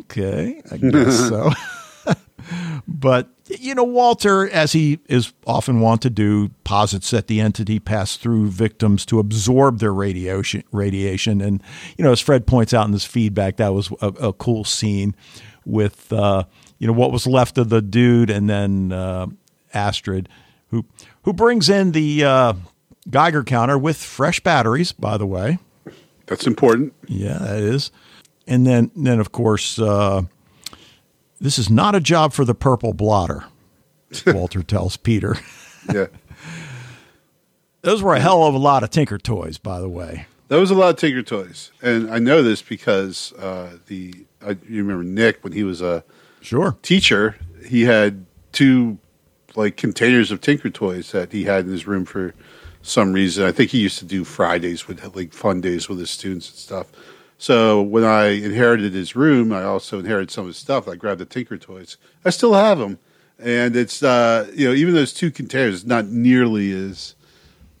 okay, I guess (laughs) so. But you know, Walter, as he is often wont to do, posits that the entity passed through victims to absorb their radiation. Radiation, and you know, as Fred points out in this feedback, that was a, a cool scene with uh, you know what was left of the dude, and then uh, Astrid, who who brings in the uh, Geiger counter with fresh batteries. By the way, that's important. Yeah, that is. And then, then of course. Uh, this is not a job for the purple blotter, (laughs) Walter tells Peter. yeah. (laughs) Those were a hell of a lot of Tinker Toys, by the way. That was a lot of Tinker Toys, and I know this because uh, the I, you remember Nick when he was a sure teacher. He had two like containers of Tinker Toys that he had in his room for some reason. I think he used to do Fridays with like fun days with his students and stuff. So when I inherited his room, I also inherited some of his stuff. I grabbed the Tinker Toys. I still have them, and it's uh, you know even those two containers, not nearly as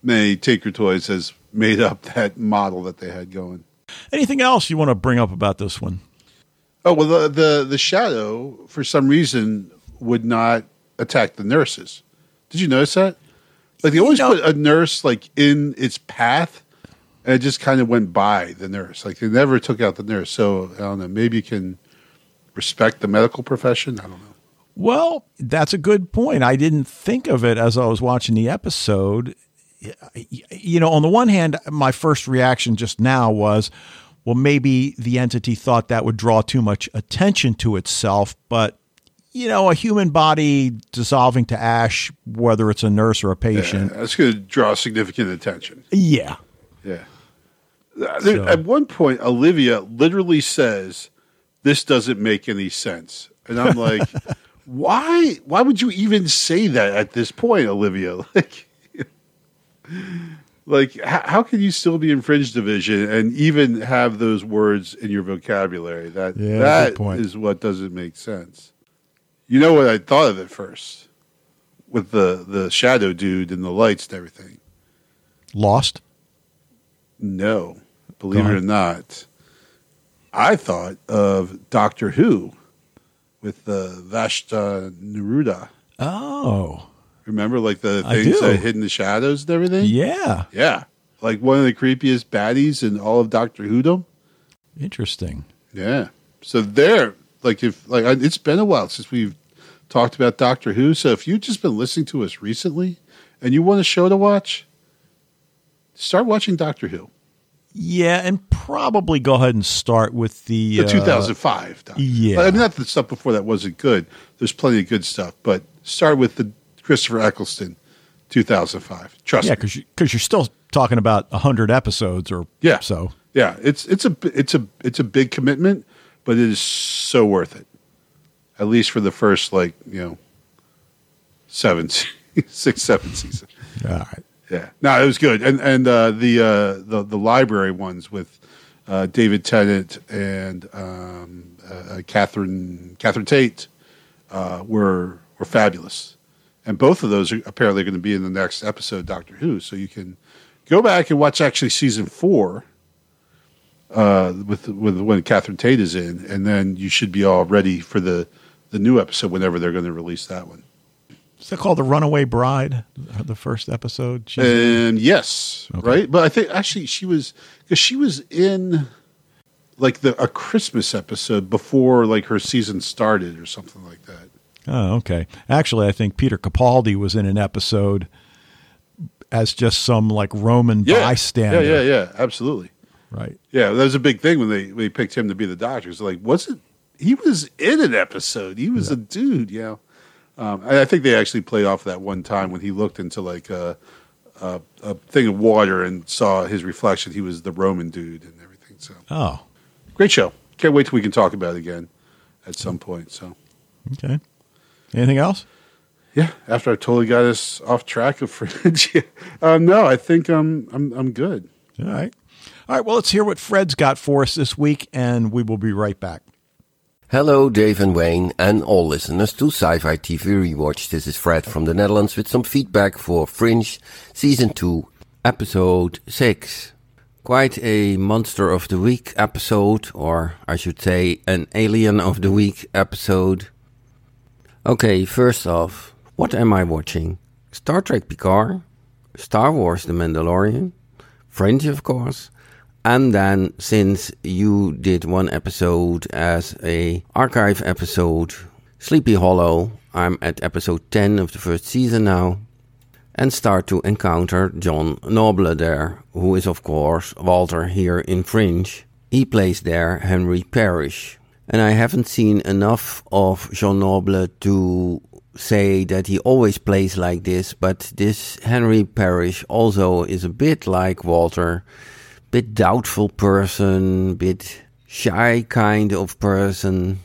many Tinker Toys as made up that model that they had going. Anything else you want to bring up about this one? Oh well, the the, the shadow for some reason would not attack the nurses. Did you notice that? Like they always you know, put a nurse like in its path and it just kind of went by the nurse. Like they never took out the nurse. So I don't know. Maybe you can respect the medical profession. I don't know. Well, that's a good point. I didn't think of it as I was watching the episode. You know, on the one hand, my first reaction just now was, well, maybe the entity thought that would draw too much attention to itself. But, you know, a human body dissolving to ash, whether it's a nurse or a patient, yeah, that's going to draw significant attention. Yeah. Yeah. So. At one point, Olivia literally says, "This doesn't make any sense," and I'm like, (laughs) "Why? Why would you even say that at this point, Olivia? (laughs) Like, like how, how can you still be in Fringe Division and even have those words in your vocabulary? That yeah, that is what doesn't make sense. You know what I thought of it first with the the shadow dude and the lights and everything. Lost. No, believe it or not. I thought of Doctor Who with the Vashta Nerada. Oh, remember like the things that hid in the shadows and everything? Yeah, yeah, like one of the creepiest baddies in all of Doctor Whodom. Interesting. Yeah. So there, like if like it's been a while since we've talked about Doctor Who. So if you've just been listening to us recently and you want a show to watch, start watching Doctor Who. Yeah, and probably go ahead and start with the, The uh, 2005. Doctor. yeah. I mean, not the stuff before that wasn't good. There's plenty of good stuff, but start with the Christopher Eccleston 2005. Trust yeah, me. because you, cause you're still talking about hundred episodes or Yeah. so. Yeah, it's it's a it's a it's a big commitment, but it is so worth it. At least for the first like you know seven, (laughs) six, seven seasons. All right. Yeah, no, it was good, and and uh, the uh, the the library ones with uh, David Tennant and um, uh, Catherine Catherine Tate uh, were were fabulous, and both of those are apparently going to be in the next episode Doctor Who. So you can go back and watch actually season four uh, with with when Catherine Tate is in, and then you should be all ready for the the new episode whenever they're going to release that one. Is that called the Runaway Bride? The first episode. And yes, Okay. right. But I think actually she was because she was in like the a Christmas episode before like her season started or something like that. Oh, okay. Actually, I think Peter Capaldi was in an episode as just some like Roman Yeah, bystander. yeah, yeah, yeah. Absolutely. Right. Yeah, that was a big thing when they when they picked him to be the doctor. It's like wasn't he was in an episode? He was a dude. You know. Um, and I think they actually played off that one time when he looked into like a, a, a thing of water and saw his reflection. He was the Roman dude and everything. So Oh, great show. Can't wait till we can talk about it again at some point. So okay. Anything else? yeah, after I totally got us off track of (laughs) Fringe, um, no, I think I'm I'm I'm good. All right. All right. Well, let's hear what Fred's got for us this week, and we will be right back. Hello, Dave and Wayne, and all listeners to Sci-Fi TV Rewatch. This is Fred from the Netherlands with some feedback for Fringe Season 2, Episode 6. Quite a Monster of the Week episode, or I should say an Alien of the Week episode. Okay, first off, what am I watching? Star Trek Picard, Star Wars The Mandalorian, Fringe of course, and then since you did one episode as a archive episode, Sleepy Hollow, I'm at episode 10 of the first season now, and start to encounter John Noble there, who is of course Walter here in Fringe. He plays there Henry Parrish. And I haven't seen enough of John Noble to say that he always plays like this, but this Henry Parrish also is a bit like Walter, bit doubtful person, bit shy kind of person.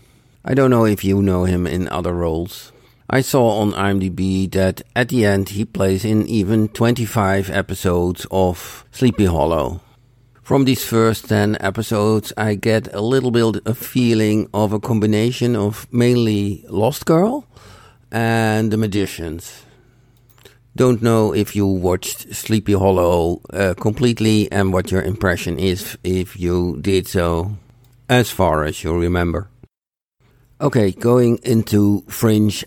I don't know if you know him in other roles. I saw on IMDb that at the end he plays in even 25 episodes of Sleepy Hollow. From these first 10 episodes, I get a little bit a feeling of a combination of mainly Lost Girl and The Magicians. Don't know if you watched Sleepy Hollow uh, completely and what your impression is if you did so, as far as you remember. Okay, going into Fringe.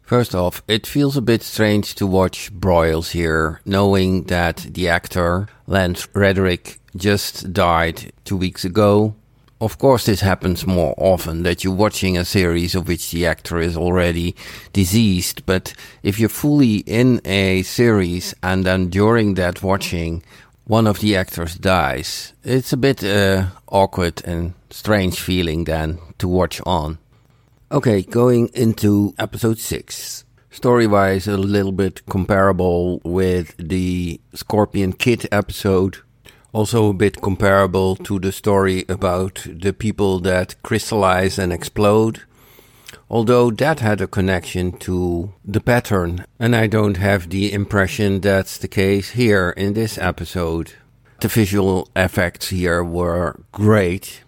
First off, it feels a bit strange to watch Broyles here, knowing that the actor, Lance Reddick, just died two weeks ago. Of course, this happens more often that you're watching a series of which the actor is already diseased. but if you're fully in a series and then during that watching, one of the actors dies, it's a bit uh, awkward and strange feeling then to watch on. Okay, going into episode 6. Story wise, a little bit comparable with the Scorpion Kid episode. Also, a bit comparable to the story about the people that crystallize and explode. Although that had a connection to the pattern, and I don't have the impression that's the case here in this episode. The visual effects here were great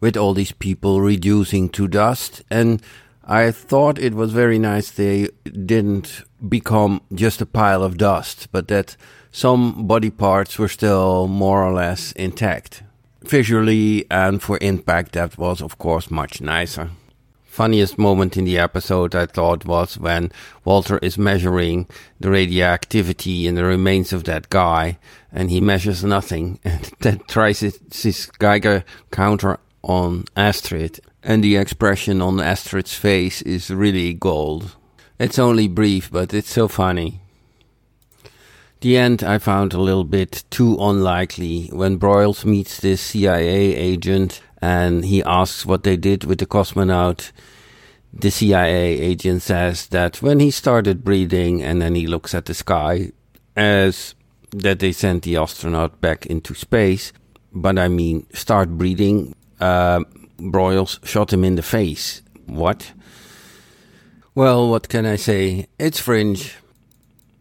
with all these people reducing to dust. And I thought it was very nice they didn't become just a pile of dust, but that some body parts were still more or less intact. Visually and for impact, that was of course much nicer. Funniest moment in the episode I thought was when Walter is measuring the radioactivity in the remains of that guy and he measures nothing (laughs) and then tries his, Geiger counter on Astrid and the expression on Astrid's face is really gold. It's only brief but it's so funny. The end I found a little bit too unlikely. When Broyles meets this CIA agent and he asks what they did with the cosmonaut, the CIA agent says that when he started breathing and then he looks at the sky as that they sent the astronaut back into space. But I mean, start breathing. Uh, Broyles shot him in the face. What? Well, what can I say? It's fringe.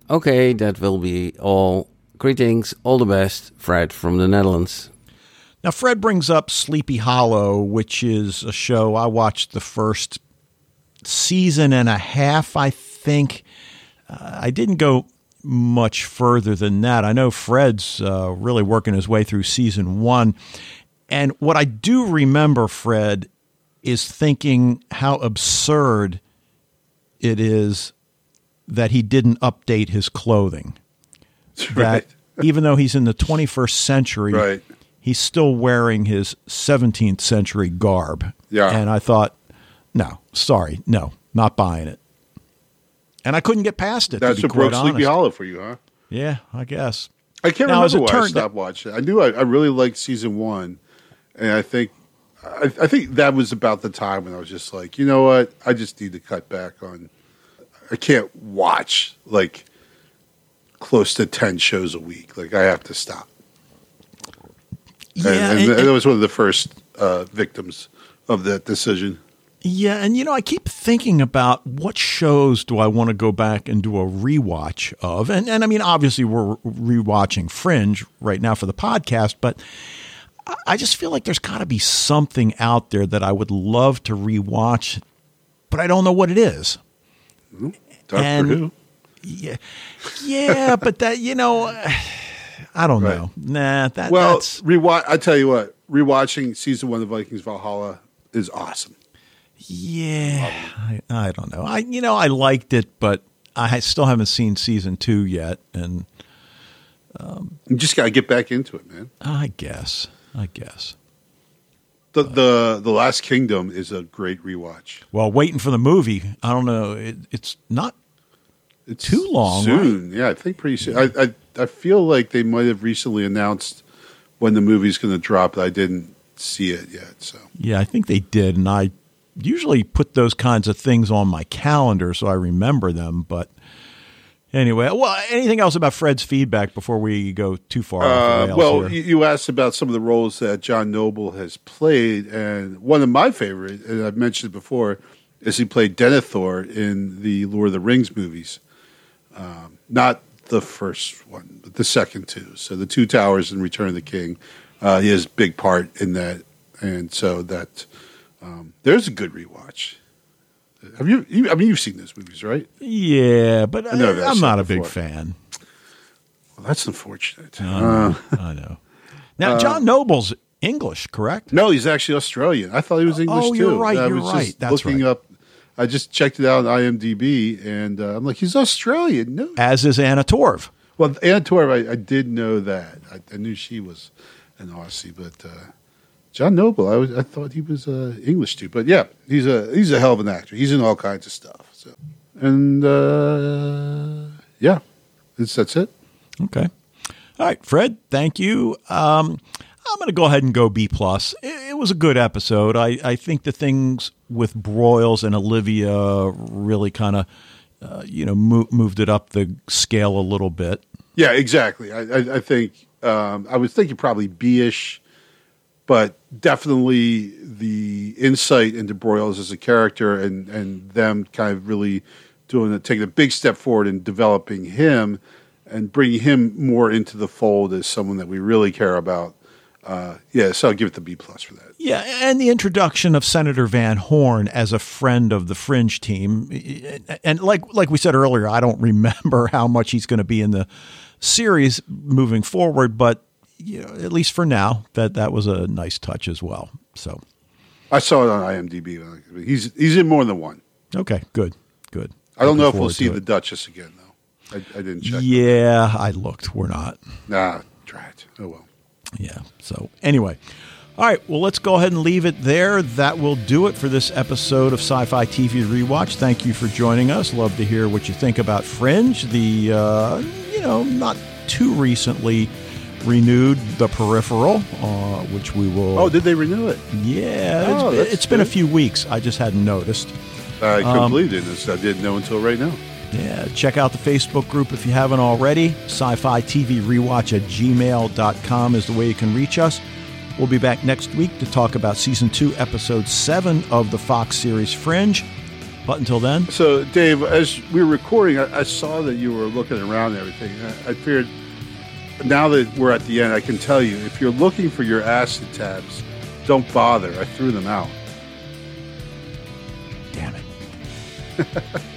Okay, that will be all. Greetings, all the best, Fred from the Netherlands. Now, Fred brings up Sleepy Hollow, which is a show I watched the first season and a half, I think. Uh, I didn't go much further than that. I know Fred's uh, really working his way through season one. And what I do remember, Fred, is thinking how absurd it is that he didn't update his clothing. Right. That even though he's in the 21st century, Right. he's still wearing his 17th century garb. Yeah. And I thought, no, sorry, no, not buying it. And I couldn't get past it. That's what broke Sleepy. Hollow for you, huh? Yeah, I guess. I can't Now, remember why I turned- stopped watching. I knew I, I really liked season one, and I think I, I think that was about the time when I was just like, you know what, I just need to cut back on. I can't watch like close to ten shows a week. Like I have to stop. Yeah, and, and- and that was one of the first uh, victims of that decision. Yeah, and you know, I keep thinking about what shows do I want to go back and do a rewatch of, and and I mean, obviously we're rewatching Fringe right now for the podcast, but I- I just feel like there's got to be something out there that I would love to rewatch, but I don't know what it is. Dark And- Purdue. Yeah, yeah, but that you know, I don't Right. know. Nah, that Well, that's rewatch. I tell you what, rewatching season one of the Vikings Valhalla is awesome. yeah. I, I don't know. I you know I liked it, but I still haven't seen season two yet, and. Um, you just got to get back into it, man. I guess. I guess. The the the Last Kingdom is a great rewatch. Well, waiting for the movie. I don't know. It, it's not. It's Too long, soon. Yeah, I think pretty soon. I, I I feel like they might have recently announced when the movie's going to drop. But I didn't see it yet. So Yeah, I think they did, and I usually put those kinds of things on my calendar so I remember them. But anyway, well, anything else about Fred's feedback before we go too far? Uh, well, here? you, asked about some of the roles that John Noble has played, and one of my favorite, and I've mentioned it before, is he played Denethor in the Lord of the Rings movies. Um, not the first one, but the second two. So the Two Towers and Return of the King. Uh, he has a big part in that, and so that um, there's a good rewatch. Have you, you? I mean, you've seen those movies, right? yeah, but I, know that I'm not a big fan. Well, that's unfortunate. I Uh, know. I know. Now, John Noble's English, correct? No, he's actually Australian. I thought he was English Oh, too. you're right, I you're was just right. That's looking right. up. I just checked it out on IMDb, and uh, I'm like, he's Australian. No, As is Anna Torv. well, Anna Torv, I, I did know that. I, I knew she was an Aussie, but uh, John Noble, I was, I thought he was uh, English too. But yeah, he's a he's a hell of an actor. He's in all kinds of stuff. So, and uh, yeah, it's, that's it. Okay. All right, Fred. Thank you. Um, I'm going to go ahead and go B plus. It, it was a good episode. I, I think the things with Broyles and Olivia really kind of, uh, you know, mo- moved it up the scale a little bit. Yeah, exactly. I, I, I think um, I was thinking probably B-ish, but definitely the insight into Broyles as a character and and them kind of really doing it, taking a big step forward in developing him and bringing him more into the fold as someone that we really care about. Uh, yeah, so I'll give it the B plus for that. Yeah, and the introduction of Senator Van Horn as a friend of the Fringe team, and like like we said earlier, I don't (laughs) remember how much he's going to be in the series moving forward, but you know, at least for now, that that was a nice touch as well. So, I saw it on IMDb. He's he's in more than one. okay, good, good. I don't Looking know if we'll see the. Duchess again though. I, I didn't check. Yeah, I looked. We're not. Nah, try it. Oh well. Yeah. So anyway, All right, well, let's go ahead and leave it there. That will do it for this episode of Sci Fi TV Rewatch. Thank you for joining us. Love to hear what you think about Fringe, the, uh, you know, not too recently renewed The Peripheral, uh, which we will. Oh, did they renew it? Yeah, Oh, it's, it's been a few weeks. I just hadn't noticed. I Um, completely didn't. I didn't know until right now. Yeah, check out the Facebook group if you haven't already. Sci Fi TV Rewatch at gmail.com is the way you can reach us. We'll be back next week to talk about season two, episode seven of the Fox series Fringe. But until then, So, Dave, as we were recording, I, I saw that you were looking around and everything. I, I figured now that we're at the end, I can tell you if you're looking for your acid tabs, don't bother. I threw them out. damn it. (laughs)